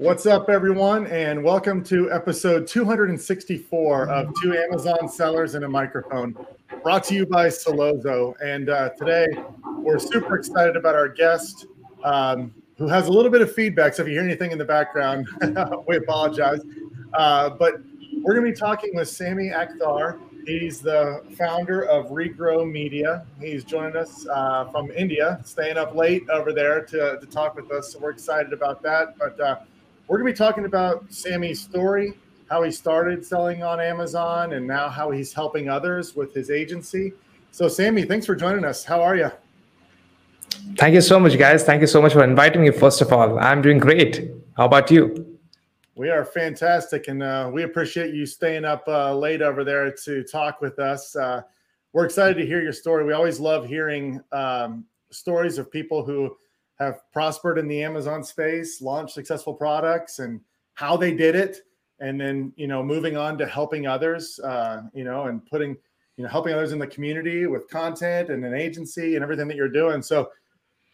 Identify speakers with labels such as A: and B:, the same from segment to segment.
A: What's up, everyone, and welcome to episode 264 of Two Amazon Sellers and a Microphone, brought to you by Sellozo. And uh, today, we're super excited about our guest, um, who has a little bit of feedback. So if you hear anything in the background, we apologize. Uh, but we're going to be talking with Sami Akhtar. He's the founder of Regrow Media. He's joining us uh, from India, staying up late over there to, to talk with us. So we're excited about that. But uh, we're going to be talking about Sammy's story, how he started selling on Amazon, and now how he's helping others with his agency. So, Sammy, thanks for joining us. How are you?
B: Thank you so much, guys. Thank you so much for inviting me. First of all, I'm doing great. How about you?
A: We are fantastic, and uh, we appreciate you staying up uh, late over there to talk with us. Uh, we're excited to hear your story. We always love hearing um, stories of people who have prospered in the Amazon space, launched successful products, and how they did it, and then you know moving on to helping others, uh, you know, and putting you know helping others in the community with content and an agency and everything that you're doing. So,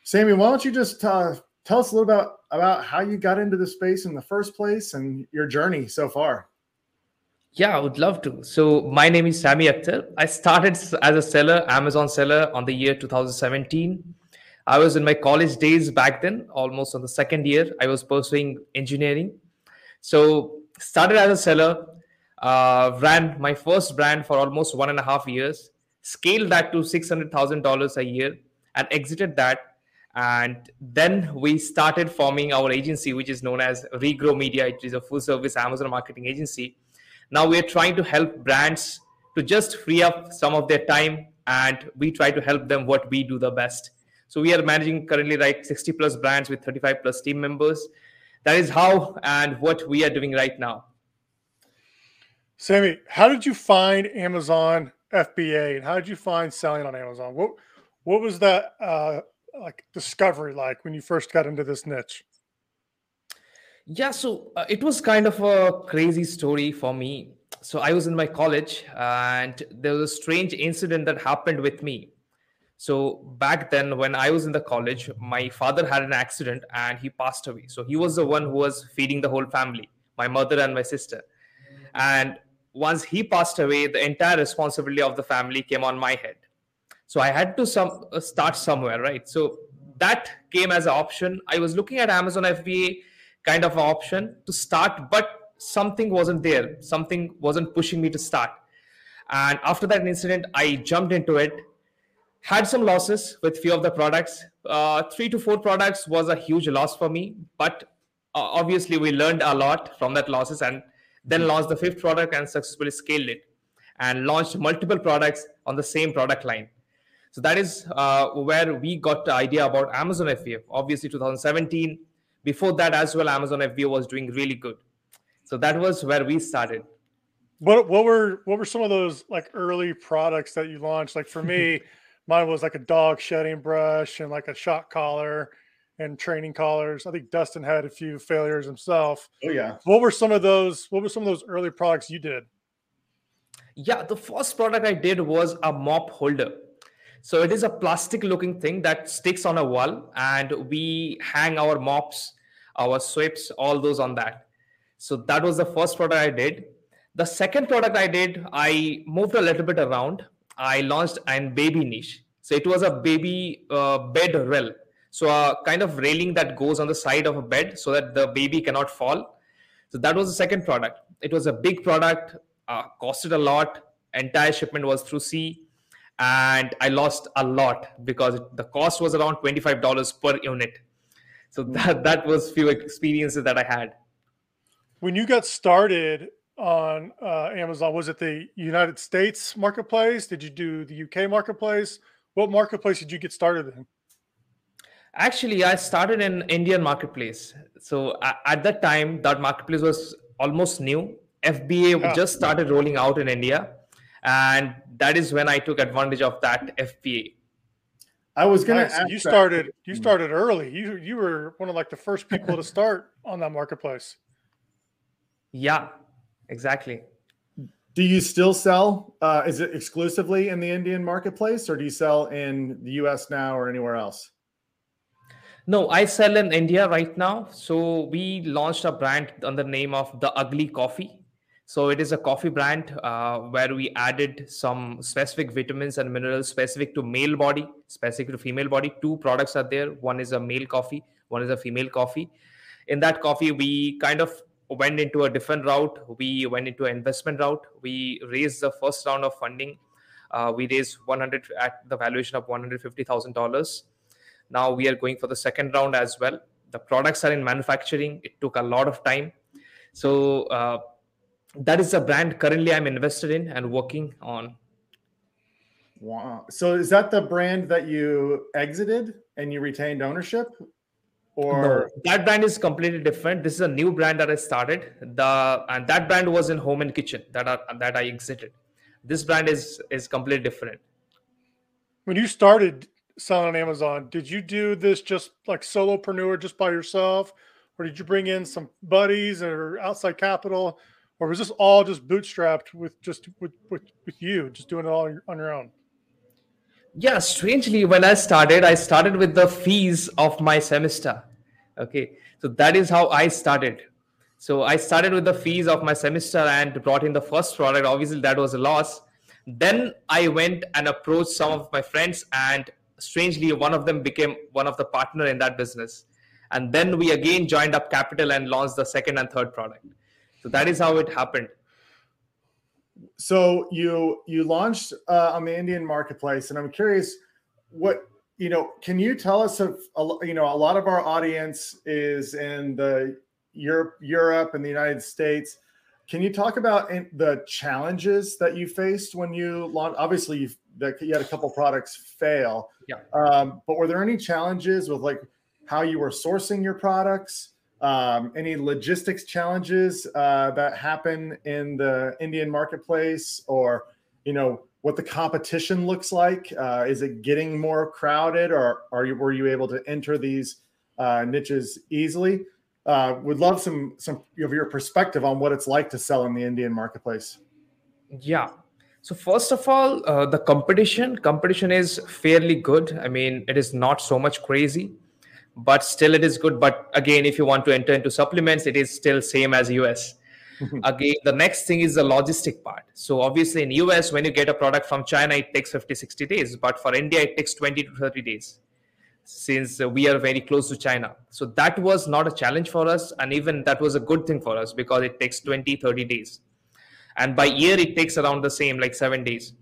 A: Sammy, why don't you just uh, tell us a little about about how you got into the space in the first place and your journey so far?
B: Yeah, I would love to. So my name is Sammy Akhtar. I started as a seller, Amazon seller, on the year 2017 I was in my college days back then, almost on the second year. I was pursuing engineering. So started as a seller, uh, ran my first brand for almost one and a half years, scaled that to six hundred thousand dollars a year, and exited that. And then we started forming our agency, which is known as Regrow Media. It is a full service Amazon marketing agency. Now we are trying to help brands to just free up some of their time, and we try to help them what we do the best so we are managing currently like 60 plus brands with 35 plus team members. That is how and what we are doing right now.
C: Sammy, how did you find Amazon FBA and how did you find selling on Amazon? What what was that uh, like discovery like when you first got into this niche?
B: Yeah, so uh, it was kind of a crazy story for me. So I was in my college and there was a strange incident that happened with me. So back then, when I was in the college, my father had an accident and he passed away. So he was the one who was feeding the whole family, my mother and my sister. And once he passed away, the entire responsibility of the family came on my head. So I had to some uh, start somewhere, right? So that came as an option. I was looking at Amazon FBA kind of option to start, but something wasn't there. Something wasn't pushing me to start. And after that incident, I jumped into it had some losses with few of the products. Uh, three to four products was a huge loss for me but uh, obviously we learned a lot from that losses and then launched the fifth product and successfully scaled it and launched multiple products on the same product line. So that is uh, where we got the idea about amazon fba obviously 2017 before that as well amazon fba was doing really good. So that was where we started.
C: What what were what were some of those like early products that you launched? Like for me mine was like a dog shedding brush and like a shock collar and training collars. I think Dustin had a few failures himself.
A: Oh yeah.
C: What were some of those? What were some of those early products you did?
B: Yeah, the first product I did was a mop holder. So it is a plastic looking thing that sticks on a wall and we hang our mops, our sweeps, all those on that. So that was the first product I did. The second product I did, I moved a little bit around. I launched an baby niche. So it was a baby uh, bed rail. So a kind of railing that goes on the side of a bed so that the baby cannot fall. So that was the second product. It was a big product, uh, costed a lot. Entire shipment was through sea, and I lost a lot because the cost was around twenty five dollars per unit. So that that was few experiences that I had.
C: When you got started, on uh, Amazon? Was it the United States marketplace? Did you do the UK marketplace? What marketplace did you get started in?
B: Actually, I started in Indian marketplace. So uh, at that time, that marketplace was almost new. FBA yeah. just started rolling out in India, and that is when I took advantage of that FBA.
A: I was gonna. Nice.
C: you started. You hmm. started early. You you were one of like the first people to start on that marketplace.
B: Yeah, exactly.
A: Do you still sell? Uh, is it exclusively in the Indian marketplace, or do you sell in the U.S. now or anywhere else?
B: No, I sell in India right now. So we launched a brand on the name of the Ugly Coffee. So it is a coffee brand uh, where we added some specific vitamins and minerals specific to male body, specific to female body. Two products are there. One is a male coffee, one is a female coffee. In that coffee, we kind of went into a different route. We went into an investment route. We raised the first round of funding. Uh, we raised 100 at the valuation of 150 thousand dollars now we are going for the second round as well. The products are in manufacturing. It took a lot of time. So uh, that is the brand currently I'm invested in and working on.
A: Wow. So is that the brand that you exited and you retained ownership? Or
B: no, that brand is completely different. This is a new brand that I started. The and that brand was in home and kitchen that are, that I exited. This brand is is completely different.
C: When you started, selling on Amazon, did you do this just like solopreneur, just by yourself, or did you bring in some buddies or outside capital, or was this all just bootstrapped with just with with, with you, just doing it all on your own?
B: Yeah, strangely, when I started, I started with the fees of my semester. Okay, so that is how I started. So I started with the fees of my semester and brought in the first product. Obviously, that was a loss. Then I went and approached some of my friends and strangely one of them became one of the partner in that business and then we again joined up capital and launched the second and third product so that is how it happened
A: so you you launched uh, on the indian marketplace and i'm curious what you know can you tell us of you know a lot of our audience is in the europe europe and the united states can you talk about the challenges that you faced when you launched obviously you've that you had a couple products fail.
B: Yeah.
A: Um, but were there any challenges with like how you were sourcing your products? Um, any logistics challenges uh, that happen in the Indian marketplace, or you know what the competition looks like? Uh, is it getting more crowded, or are you were you able to enter these uh, niches easily? Uh, would love some some of your perspective on what it's like to sell in the Indian marketplace.
B: Yeah, so first of all, uh, the competition competition is fairly good. I mean, it is not so much crazy, but still it is good. But again, if you want to enter into supplements, it is still same as US. again, the next thing is the logistic part. So obviously in US, when you get a product from China, it takes 50, 60 days. But for India, it takes 20 to 30 days since we are very close to China. So that was not a challenge for us. And even that was a good thing for us because it takes 20, 30 days and by year it takes around the same like seven days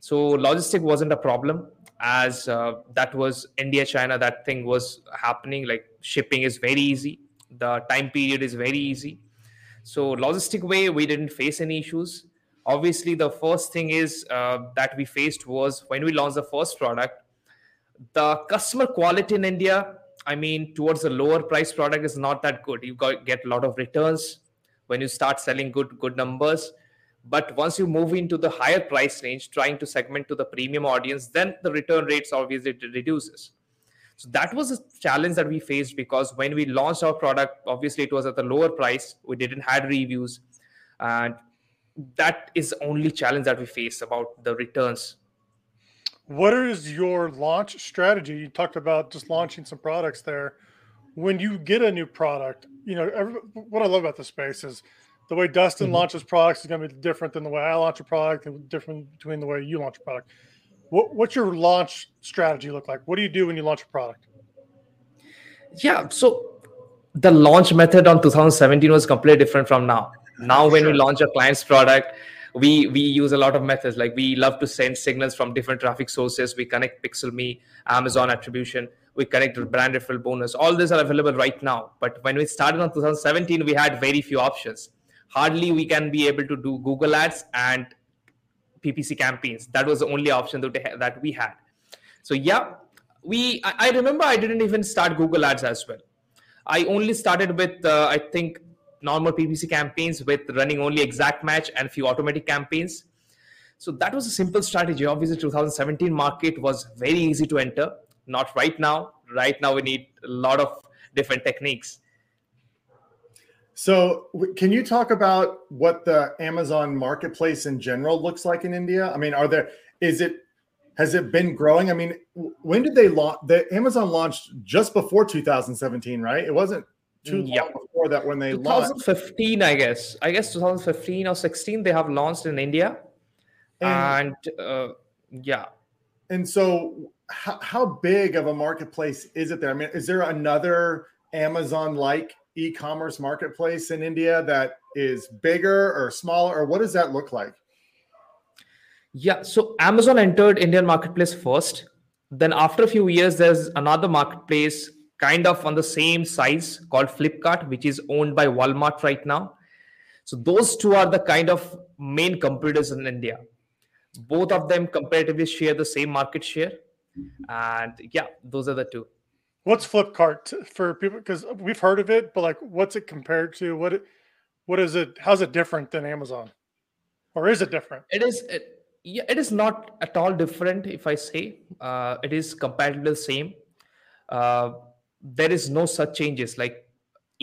B: so logistic wasn't a problem as uh, that was india china that thing was happening like shipping is very easy. The time period is very easy. So logistic way we didn't face any issues. Obviously the first thing is uh, that we faced was when we launched the first product the customer quality in india i mean towards a lower price product is not that good. You got get a lot of returns. When you start selling good good numbers but once you move into the higher price range, trying to segment to the premium audience, then the return rates obviously reduces. So that was a challenge that we faced because when we launched our product, obviously it was at the lower price. We didn't had reviews, and that is only challenge that we face about the returns.
C: What is your launch strategy? You talked about just launching some products there. When you get a new product, you know every, what I love about the space is the way Dustin mm-hmm. launches products is going to be different than the way I launch a product, and different between the way you launch a product. What, what's your launch strategy look like? What do you do when you launch a product?
B: Yeah, so the launch method on 2017 was completely different from now. Now, when sure. we launch a client's product, we we use a lot of methods. Like we love to send signals from different traffic sources. We connect PixelMe, Amazon attribution. We connect with brand referral bonus. All these are available right now. But when we started on 2017, we had very few options hardly we can be able to do Google Ads and PPC campaigns. That was the only option that, that we had. So yeah, we I, I, remember I didn't even start Google Ads as well. I only started with uh, I think normal PPC campaigns with running only exact match and few automatic campaigns. So that was a simple strategy. Obviously, 2017 market was very easy to enter. Not right now. Right now, we need a lot of different techniques.
A: So, can you talk about what the Amazon marketplace in general looks like in India? I mean, are there is it has it been growing? I mean, when did they launch? The Amazon launched just before 2017, right? It wasn't too long before that when they
B: 2015,
A: launched.
B: I guess. I guess 2015 or 16 they have launched in India, and, and uh, yeah.
A: And so, how, how big of a marketplace is it there? I mean, is there another Amazon-like e-commerce marketplace in India that is bigger or smaller, or what does that look like?
B: Yeah, so Amazon entered Indian marketplace first. Then after a few years, there's another marketplace kind of on the same size called Flipkart, which is owned by Walmart right now. So those two are the kind of main competitors in India. Both of them comparatively share the same market share. And yeah, those are the two.
C: What's Flipkart for people? Because we've heard of it, but like, what's it compared to? What, what is it? How's it different than Amazon, or is it different?
B: It is. It, yeah, it is not at all different. If I say uh, it is comparatively the same, uh, there is no such changes. Like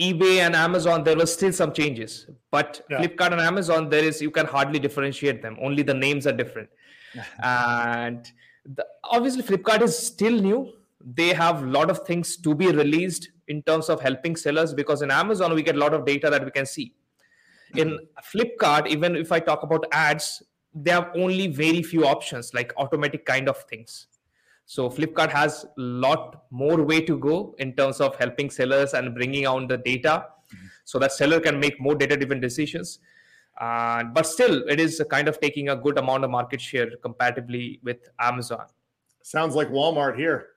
B: eBay and Amazon, there were still some changes, but yeah. Flipkart and Amazon, there is you can hardly differentiate them. Only the names are different, and the, obviously Flipkart is still new. They have a lot of things to be released in terms of helping sellers because in Amazon we get a lot of data that we can see. In Flipkart, even if I talk about ads, they have only very few options like automatic kind of things. So flipkart has a lot more way to go in terms of helping sellers and bringing out the data so that seller can make more data driven decisions. Uh, but still it is kind of taking a good amount of market share comparatively with amazon.
A: Sounds like walmart here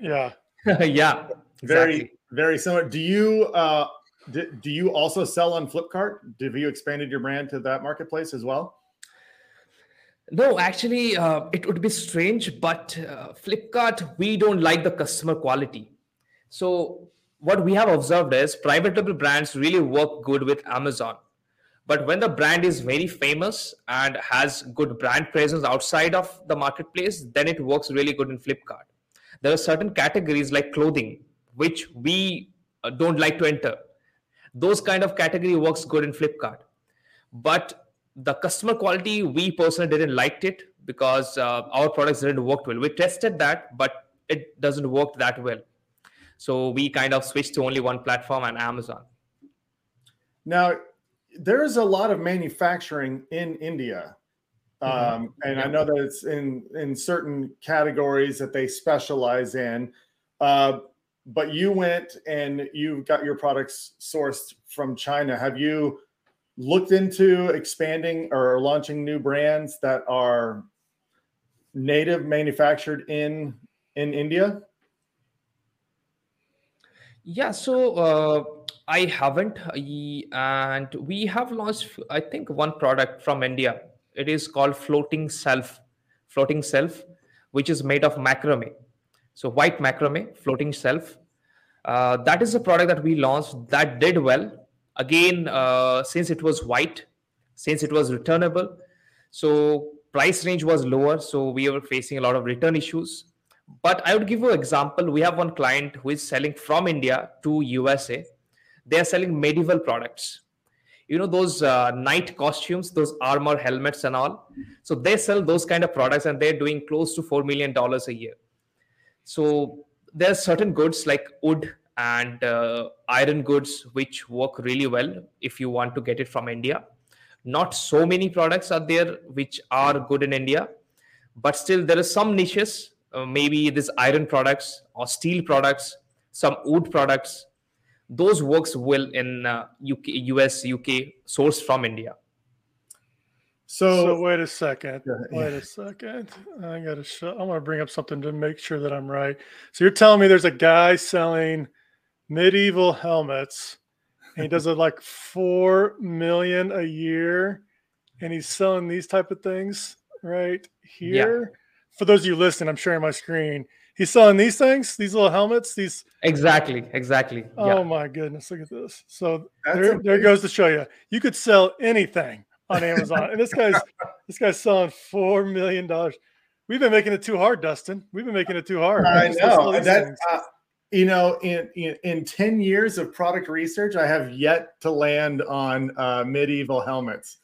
C: yeah
B: yeah
A: very exactly. very similar do you uh do, do you also sell on flipkart have you expanded your brand to that marketplace as well
B: no, actually, uh, it would be strange, but uh, Flipkart, we don't like the customer quality. So, what we have observed is private label brands really work good with Amazon. But when the brand is very famous and has good brand presence outside of the marketplace, then it works really good in Flipkart. There are certain categories like clothing, which we uh, don't like to enter. Those kind of category works good in Flipkart. But the customer quality we personally didn't liked it because uh, our products didn't work well we tested that but it doesn't work that well so we kind of switched to only one platform and amazon
A: now there's a lot of manufacturing in india. Um, and yeah. i know that it's in in certain categories that they specialize in uh, but you went and you got your products sourced from china have you looked into expanding or launching new brands that are native manufactured in in India?
B: Yeah, so uh, I haven't, and we have launched, I think, one product from India. It is called Floating Self, Floating Self, which is made of macrame. So white macrame, Floating Self. Uh, that is a product that we launched that did well. Again uh, since it was white since it was returnable. So price range was lower so we were facing a lot of return issues. But i would give you an example. We have one client who is selling from india to usa they are selling medieval products you know those uh, knight costumes those armor helmets and all? So they sell those kind of products and they're doing close to 4 million dollars a year. So there's certain goods like wood and uh, iron goods which work really well if you want to get it from india. Not so many products are there which are good in india but still there are some niches uh, maybe this iron products or steel products some wood products those works will in uh, uk us uk sourced from india
C: so, so, wait a second. Wait a second. I gotta show. I want to bring up something to make sure that I'm right. So you're telling me there's a guy selling medieval helmets. And he does it like four million a year, and he's selling these type of things right here. Yeah. For those of you listening, I'm sharing my screen. He's selling these things, these little helmets. These
B: exactly, exactly.
C: Oh yeah. my goodness, look at this. So there, there goes to show you, you could sell anything on Amazon, and this guy's this guy's selling four million dollars. We've been making it too hard, Dustin. We've been making it too hard.
A: I know that. Uh, you know, in, in, in 10 years of product research, I have yet to land on uh, medieval helmets.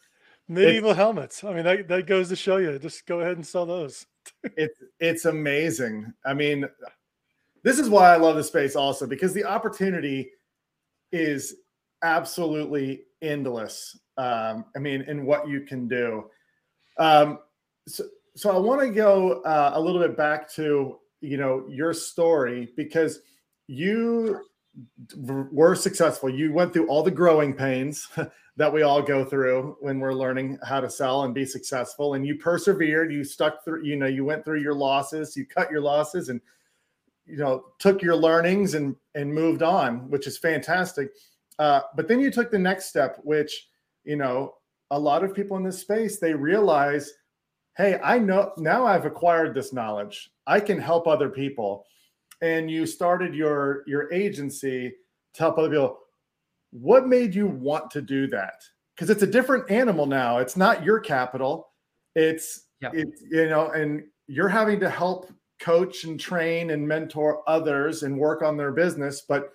C: Medieval helmets. I mean, that, that goes to show you. Just go ahead and sell those.
A: It's it's amazing. I mean, this is why I love the space also because the opportunity is absolutely endless. Um, I mean, in what you can do. Um, so, so I want to go uh, a little bit back to you know your story because you were successful. You went through all the growing pains that we all go through when we're learning how to sell and be successful, and you persevered. You stuck through. You know, you went through your losses. You cut your losses, and you know took your learnings and and moved on, which is fantastic. Uh, but then you took the next step, which you know a lot of people in this space they realize, hey, I know now I've acquired this knowledge. I can help other people and you started your your agency to help other people what made you want to do that? Because it's a different animal now. It's not your capital. It's yeah. it's you know and you're having to help coach and train and mentor others and work on their business but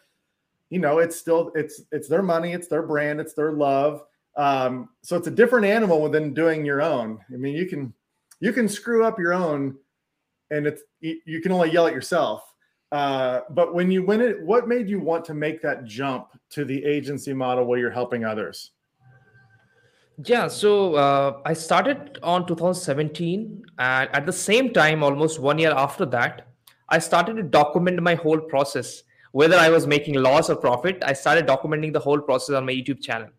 A: you know it's still it's it's their money it's their brand it's their love. Um, so it's a different animal than doing your own. I mean you can you can screw up your own and it's you can only yell at yourself uh, but when you win it, what made you want to make that jump to the agency model where you're helping others?
B: Yeah, so uh, I started on 2017, and at the same time, almost one year after that, I started to document my whole process. Whether I was making loss or profit, I started documenting the whole process on my YouTube channel,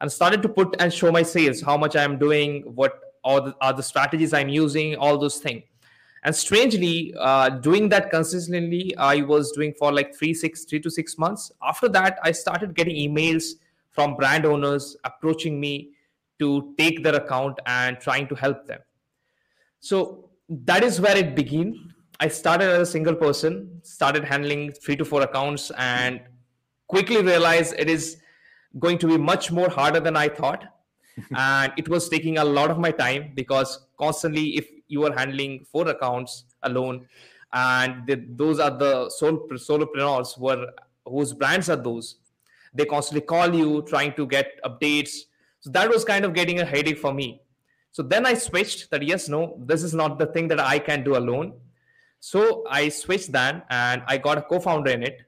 B: and started to put and show my sales, how much I am doing, what are the, are the strategies I'm using, all those things and strangely uh, doing that consistently i was doing for like three six three to six months. After that i started getting emails from brand owners approaching me to take their account and trying to help them. So that is where it began. I started as a single person started handling three to four accounts and quickly realized it is going to be much more harder than i thought. And it was taking a lot of my time because constantly if you are handling four accounts alone. And those are the sole solopreneurs who are, whose brands are those. They constantly call you trying to get updates. So that was kind of getting a headache for me. So then i switched that yes no this is not the thing that i can do alone. So i switched that and i got a co-founder in it.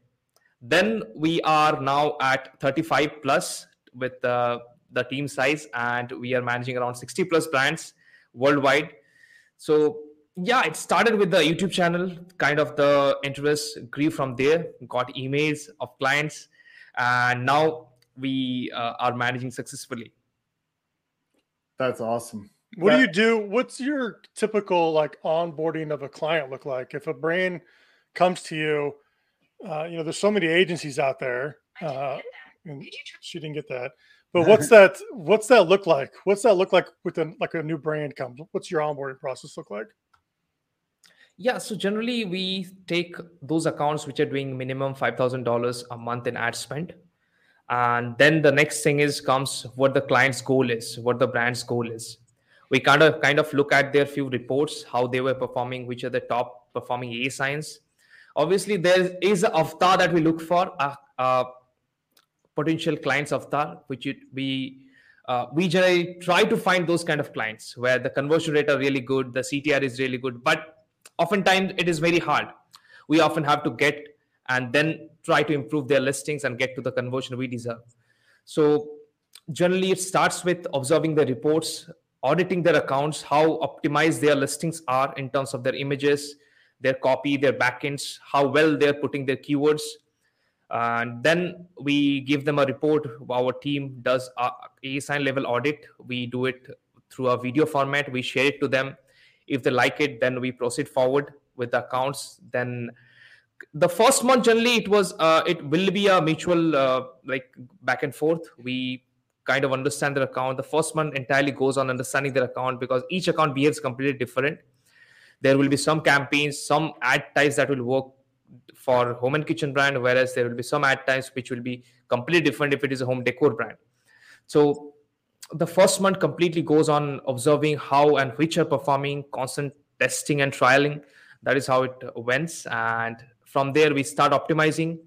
B: Then we are now at 35 plus with uh, the team size and we are managing around 60 plus brands worldwide so yeah, it started with the YouTube channel. Kind of the interest grew from there. Got emails of clients, and now we uh, are managing successfully.
A: That's awesome.
C: What
A: that-
C: do you do? What's your typical like onboarding of a client look like? If a brand comes to you, uh, you know, there's so many agencies out there. Uh, and she didn't get that. But what's that? What's that look like? What's that look like with a, like a new brand comes? What's your onboarding process look like?
B: Yeah, so generally we take those accounts which are doing minimum five thousand dollars a month in ad spend, and then the next thing is comes what the client's goal is, what the brand's goal is. We kind of kind of look at their few reports, how they were performing, which are the top performing ASINs. Obviously, there is a avatar that we look for. Uh, uh, potential clients avatar, which it, we uh, we generally try to find those kind of clients where the conversion rate are really good, the CTR is really good, but oftentimes it is very hard. We often have to get and then try to improve their listings and get to the conversion we deserve. So generally, it starts with observing the reports, auditing their accounts, how optimized their listings are in terms of their images, their copy, their backends, how well they're putting their keywords and then we give them a report. Our team does ASIN level audit. We do it through a video format. We share it to them. If they like it then we proceed forward with the accounts. Then the first month generally it was uh, it will be a mutual uh, like back and forth. We kind of understand their account. The first month entirely goes on understanding their account because each account behaves completely different. There will be some campaigns some ad types that will work for home and kitchen brand, whereas there will be some ad types which will be completely different if it is a home decor brand. So the first month completely goes on observing how and which are performing, constant testing and trialing. That is how it went. And from there, we start optimizing.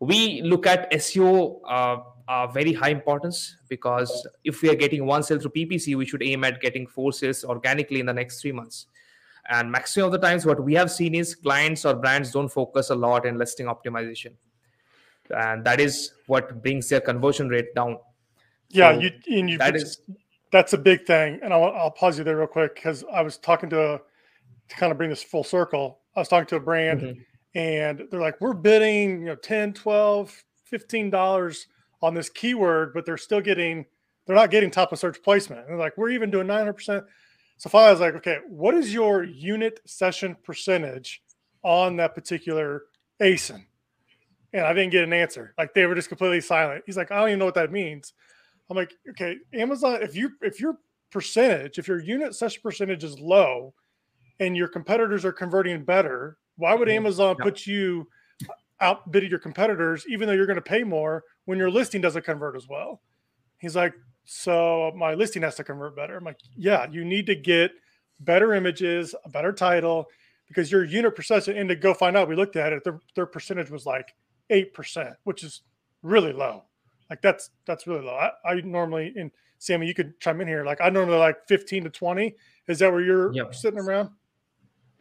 B: We look at SEO uh, are very high importance because if we are getting one sale through PPC, we should aim at getting four sales organically in the next three months. And maximum of the times, what we have seen is clients or brands don't focus a lot in listing optimization, and that is what brings their conversion rate down.
C: Yeah, so you and you
B: that is
C: that's a big thing. And I'll, I'll pause you there real quick because I was talking to a to kind of bring this full circle. I was talking to a brand. Mm-hmm and they're like we're bidding you know 10 12 15 dollars on this keyword but they're still getting they're not getting top of search placement and they're like we're even doing 900% so finally i was like okay what is your unit session percentage on that particular asin and i didn't get an answer. Like they were just completely silent. He's like i don't even know what that means. I'm like okay amazon if you if your percentage if your unit session percentage is low and your competitors are converting better why would mm-hmm. Amazon put you outbid your competitors, even though you're going to pay more when your listing doesn't convert as well? He's like, so my listing has to convert better. I'm like, yeah, you need to get better images, a better title, because your unit percentage. And to go find out, we looked at it, their, their percentage was like eight percent, which is really low. Like that's that's really low. I, I, normally in Sammy, you could chime in here. Like I normally like 15 to 20. Is that where you're yep. sitting around?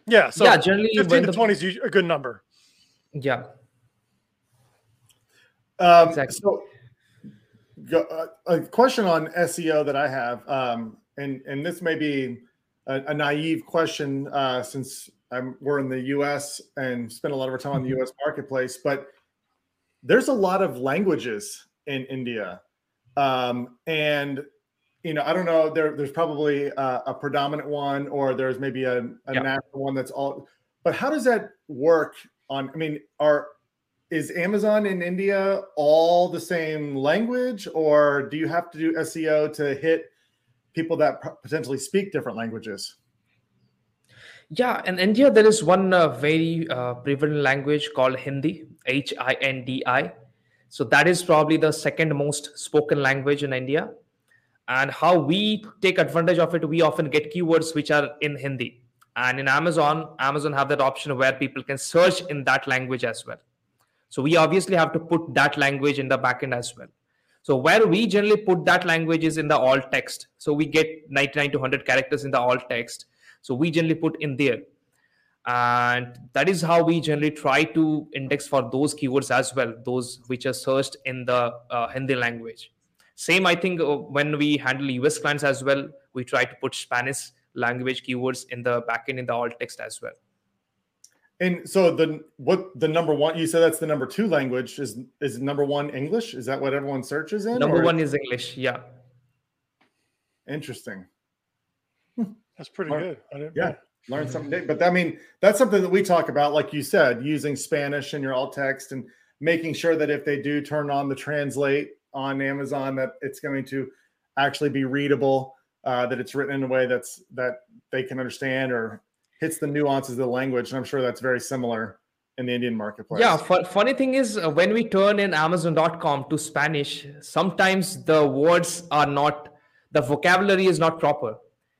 C: Yeah. So
B: yeah, generally
C: 15 to 20 is a good number.
B: Yeah.
A: Um, exactly. So, uh, a question on SEO that I have, um, and and this may be a, a naive question uh, since I'm, we're in the U.S. and spend a lot of our time on the U.S. Mm-hmm. marketplace, but there's a lot of languages in India, um, and you know, I don't know. There, there's probably a, a, predominant one, or there's maybe a, a yep. national one that's all. But how does that work? On, I mean, are is Amazon in India all the same language, or do you have to do SEO to hit people that potentially speak different languages?
B: Yeah, in India there is one uh, very uh, prevalent language called Hindi, H I N D I. So that is probably the second most spoken language in India and how we take advantage of it we often get keywords which are in hindi and in amazon amazon have that option where people can search in that language as well so we obviously have to put that language in the backend as well. So where we generally put that language is in the alt text. So we get 99 to 100 characters in the alt text. So we generally put in there. And that is how we generally try to index for those keywords as well those which are searched in the uh, hindi language. Same, I think, uh, when we handle US clients as well, we try to put Spanish language keywords in the backend in the alt text as well.
A: And so the what the number one you said that's the number two language is is number one English? Is that what everyone searches in?
B: Number or? one is English, yeah.
A: Interesting.
C: That's pretty Learn,
A: good. yeah, learn something. But I mean, that's something that we talk about, like you said, using Spanish in your alt text and making sure that if they do turn on the translate on Amazon that it's going to actually be readable, uh, that it's written in a way that's that they can understand or hits the nuances of the language. And I'm sure that's very similar in the Indian marketplace.
B: Yeah, funny thing is uh, when we turn in Amazon.com to Spanish, sometimes the words are not, the vocabulary is not proper.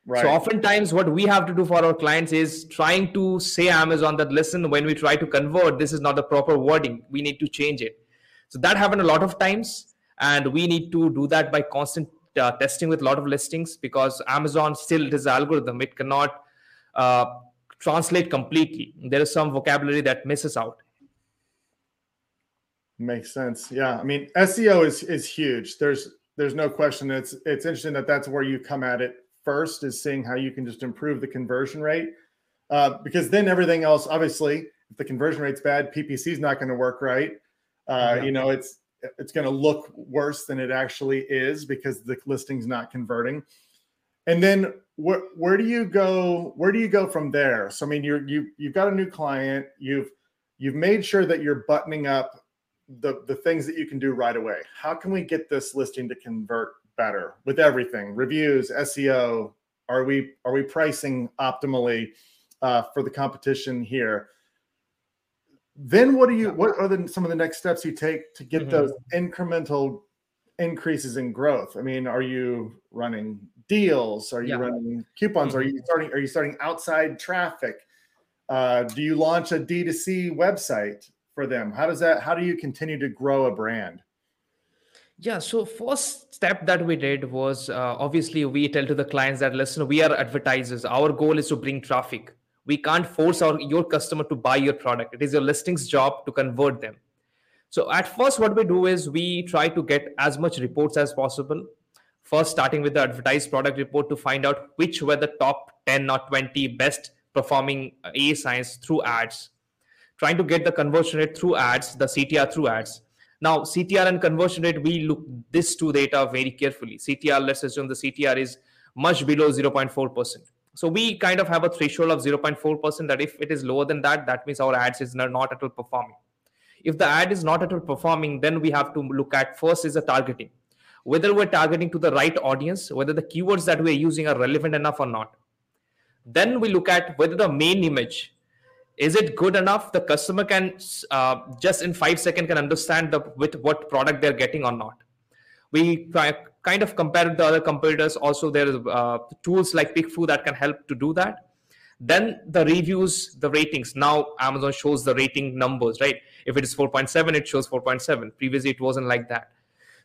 B: Right. So oftentimes what we have to do for our clients is trying to say Amazon that listen, when we try to convert, this is not the proper wording. We need to change it. So that happened a lot of times and we need to do that by constant uh, testing with a lot of listings because amazon still this algorithm it cannot uh, translate completely. There is some vocabulary that misses out.
A: Makes sense. Yeah. I mean seo is is huge. There's there's no question. It's it's interesting that that's where you come at it first is seeing how you can just improve the conversion rate. Uh, because then everything else obviously if the conversion rate's bad ppc is not going to work right. Uh, yeah. you know it's it's going to look worse than it actually is because the listing's not converting. And then where where do you go? Where do you go from there? So I mean, you're you you've got a new client. You've you've made sure that you're buttoning up the the things that you can do right away. How can we get this listing to convert better with everything? Reviews, SEO. Are we are we pricing optimally uh, for the competition here? Then what do you what are the, some of the next steps you take to get mm-hmm. those incremental increases in growth? I mean, are you running deals? Are you yeah. running coupons? Mm-hmm. Are you starting are you starting outside traffic? Uh, do you launch a D2C website for them? How does that how do you continue to grow a brand?
B: Yeah, so first step that we did was uh, obviously we tell to the clients that listen, we are advertisers. Our goal is to bring traffic. We can't force our your customer to buy your product. It is your listings job to convert them. So at first, what we do is we try to get as much reports as possible. First, starting with the advertised product report to find out which were the top 10 or 20 best performing uh, ASINs through ads. Trying to get the conversion rate through ads, the CTR through ads now, CTR and conversion rate, we look this two data very carefully. CTR, let's assume the CTR is much below 0.4%. So we kind of have a threshold of 0.4% that if it is lower than that, that means our ads is not at all performing. If the ad is not at all performing, then we have to look at first is the targeting. Whether we're targeting to the right audience, whether the keywords that we're using are relevant enough or not. Then we look at whether the main image is it good enough? The customer can uh, just in five seconds can understand the with what product they're getting or not. We kind of compare the other competitors. Also there are uh, tools like PickFu that can help to do that. Then the reviews the ratings. Now amazon shows the rating numbers right? If it is 4.7 it shows 4.7 previously it wasn't like that.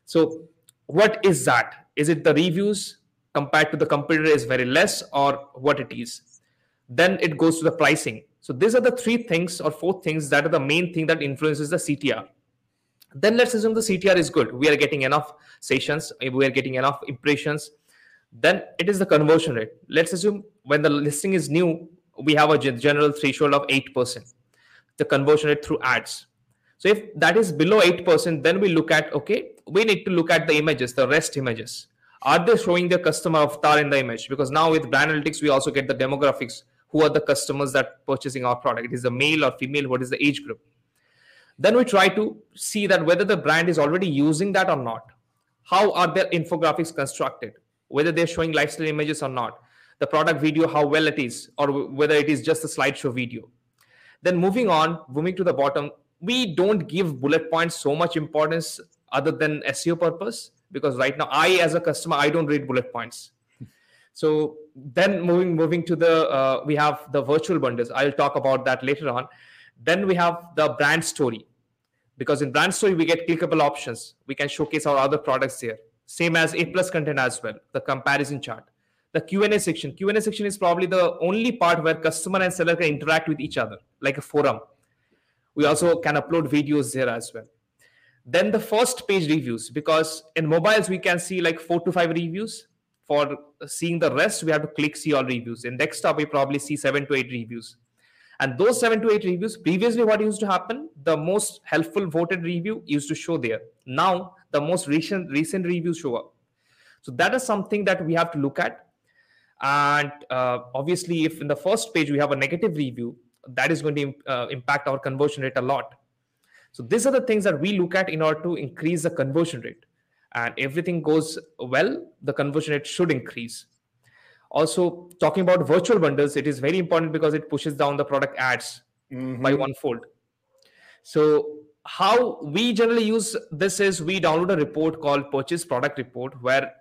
B: So what is that is it the reviews compared to the competitor is very less or what it is then it goes to the pricing so these are the three things or four things that are the main thing that influences the CTR. Then let's assume the CTR is good. We are getting enough sessions, we are getting enough impressions. Then it is the conversion rate. Let's assume when the listing is new, we have a general threshold of 8%, the conversion rate through ads. So if that is below 8%, then we look at, okay, we need to look at the images, the rest images. Are they showing the customer avatar in the image? Because now with brand analytics, we also get the demographics. Who are the customers that purchasing our product? It is a male or female? What is the age group? Then we try to see that whether the brand is already using that or not. How are their infographics constructed? Whether they're showing lifestyle images or not? The product video how well it is? Or whether it is just a slideshow video? Then moving on moving to the bottom we don't give bullet points so much importance other than seo purpose because right now i as a customer i don't read bullet points so then moving moving to the uh, we have the virtual bundles. I'll talk about that later on. Then we have the brand story because in brand story we get clickable options. We can showcase our other products here. Same as A plus content as well. The comparison chart. The Q&A section. Q&A section is probably the only part where customer and seller can interact with each other like a forum. We also can upload videos there as well. Then the first page reviews because in mobiles we can see like four to five reviews for seeing the rest, we have to click see all reviews. In desktop, we probably see seven to eight reviews. And those seven to eight reviews, previously what used to happen, the most helpful voted review used to show there. Now the most recent recent reviews show up. So that is something that we have to look at. And uh, obviously, if in the first page we have a negative review, that is going to uh, impact our conversion rate a lot. So these are the things that we look at in order to increase the conversion rate and everything goes well, the conversion rate should increase. Also, talking about virtual bundles, it is very important because it pushes down the product ads mm-hmm. by one fold. So, how we generally use this is we download a report called Purchase Product Report, where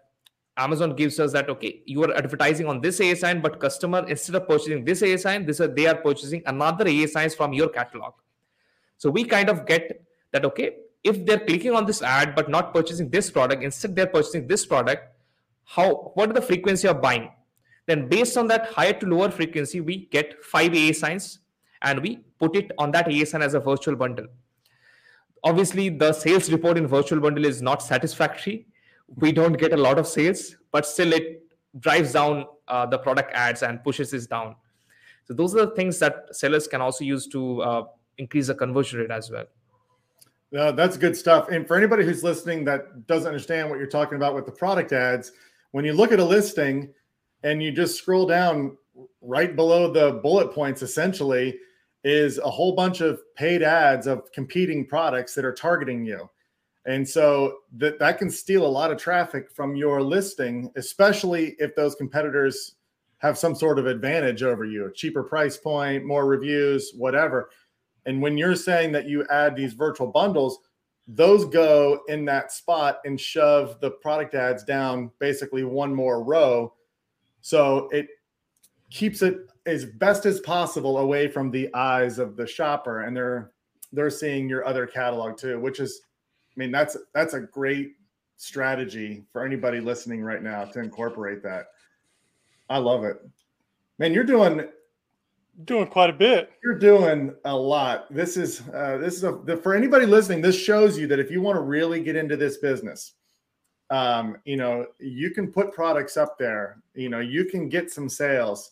B: Amazon gives us that okay, you are advertising on this ASIN, but customer instead of purchasing this ASIN, this they are purchasing another ASINs from your catalog. So we kind of get that okay, if they're clicking on this ad but not purchasing this product instead they're purchasing this product how what are the frequency of buying? Then based on that higher to lower frequency we get five ASINs and we put it on that ASIN as a virtual bundle. Obviously the sales report in virtual bundle is not satisfactory we don't get a lot of sales but still it drives down uh, the product ads and pushes this down so those are the things that sellers can also use to uh, increase the conversion rate as well
A: Yeah, that's good stuff. And for anybody who's listening that doesn't understand what you're talking about with the product ads, when you look at a listing and you just scroll down right below the bullet points, essentially, is a whole bunch of paid ads of competing products that are targeting you. And so that, that can steal a lot of traffic from your listing, especially if those competitors have some sort of advantage over you, a cheaper price point, more reviews, whatever. And when you're saying that you add these virtual bundles, those go in that spot and shove the product ads down basically one more row. So it keeps it as best as possible away from the eyes of the shopper and they're they're seeing your other catalog too, which is mean that's that's a great strategy for anybody listening right now to incorporate that. I love it. Man, you're doing
C: doing quite a bit.
A: You're doing a lot. This is uh, this is a the, for anybody listening. This shows you that if you want to really get into this business, um, you know, you can put products up there. You know, you can get some sales,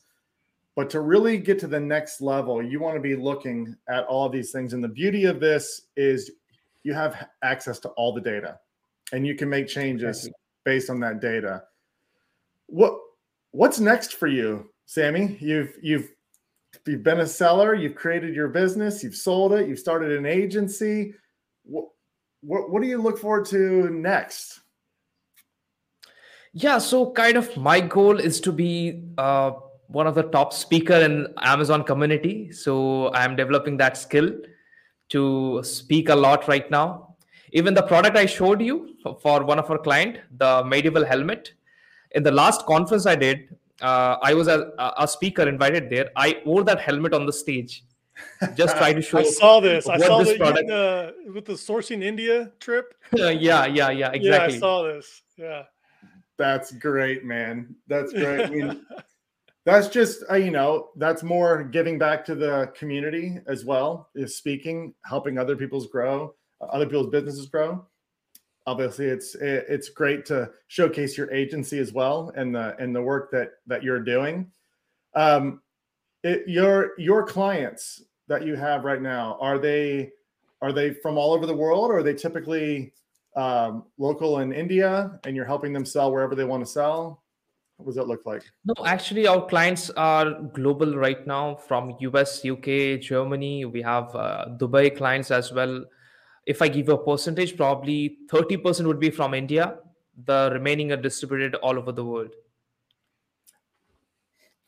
A: but to really get to the next level, you want to be looking at all these things. And the beauty of this is you have access to all the data, and you can make changes based on that data. What what's next for you, Sammy? You've you've you've been a seller, you've created your business, you've sold it, you've started an agency. What, what, what do you look forward to next?
B: Yeah, so kind of my goal is to be uh, one of the top speaker in Amazon community. So I'm developing that skill to speak a lot right now. Even the product I showed you for, for one of our client, the medieval helmet, in the last conference I did, uh, I was a, a speaker invited there. I wore that helmet on the stage. Just try to show.
C: I saw this. I saw this product... uh, with the sourcing India trip.
B: yeah, yeah, yeah, exactly. Yeah,
C: I saw this. Yeah,
A: that's great, man. That's great. I mean, that's just uh, you know that's more giving back to the community as well. Is speaking, helping other people's grow, uh, other people's businesses grow obviously it's it's great to showcase your agency as well and the and the work that that you're doing um it, your your clients that you have right now are they are they from all over the world or are they typically um, local in india and you're helping them sell wherever they want to sell what does that look like
B: no actually our clients are global right now from us uk germany we have uh, dubai clients as well if I give a percentage, probably 30% would be from India. The remaining are distributed all over the world.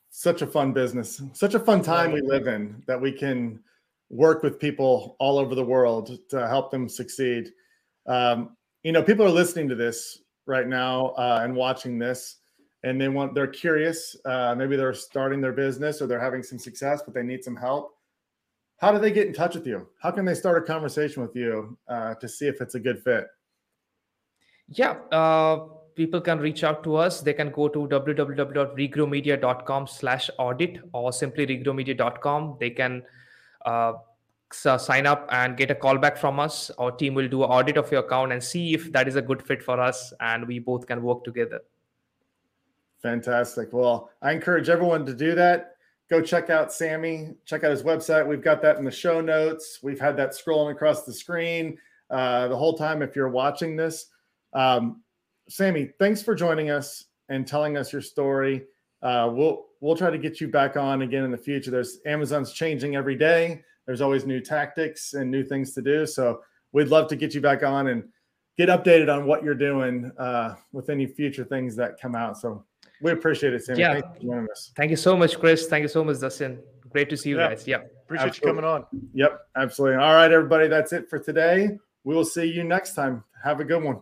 A: Such a fun business. Such a fun time we live in that we can work with people all over the world to help them succeed. Um, you know, people are listening to this right now uh, and watching this, and they want they're curious. Uh, maybe they're starting their business or they're having some success, but they need some help how do they get in touch with you? How can they start a conversation with you uh, to see if it's a good fit?
B: Yeah, uh, people can reach out to us. They can go to www.regrowmedia.com slash audit or simply regrowmedia.com. They can uh, sign up and get a call back from us. Our team will do an audit of your account and see if that is a good fit for us and we both can work together.
A: Fantastic. Well, I encourage everyone to do that go check out Sammy, check out his website. We've got that in the show notes. We've had that scrolling across the screen uh, the whole time if you're watching this. Um, Sammy, thanks for joining us and telling us your story. Uh, we'll we'll try to get you back on again in the future. There's Amazon's changing every day. There's always new tactics and new things to do. So we'd love to get you back on and get updated on what you're doing uh, with any future things that come out. So we appreciate it, Sammy.
B: Yeah. Thank you, Thank you so much, Chris. Thank you so much, Dustin. Great to see you
C: yeah.
B: guys. Yeah.
C: Appreciate absolutely. you coming on.
A: Yep, absolutely. All right, everybody. That's it for today. We will see you next time. Have a good one.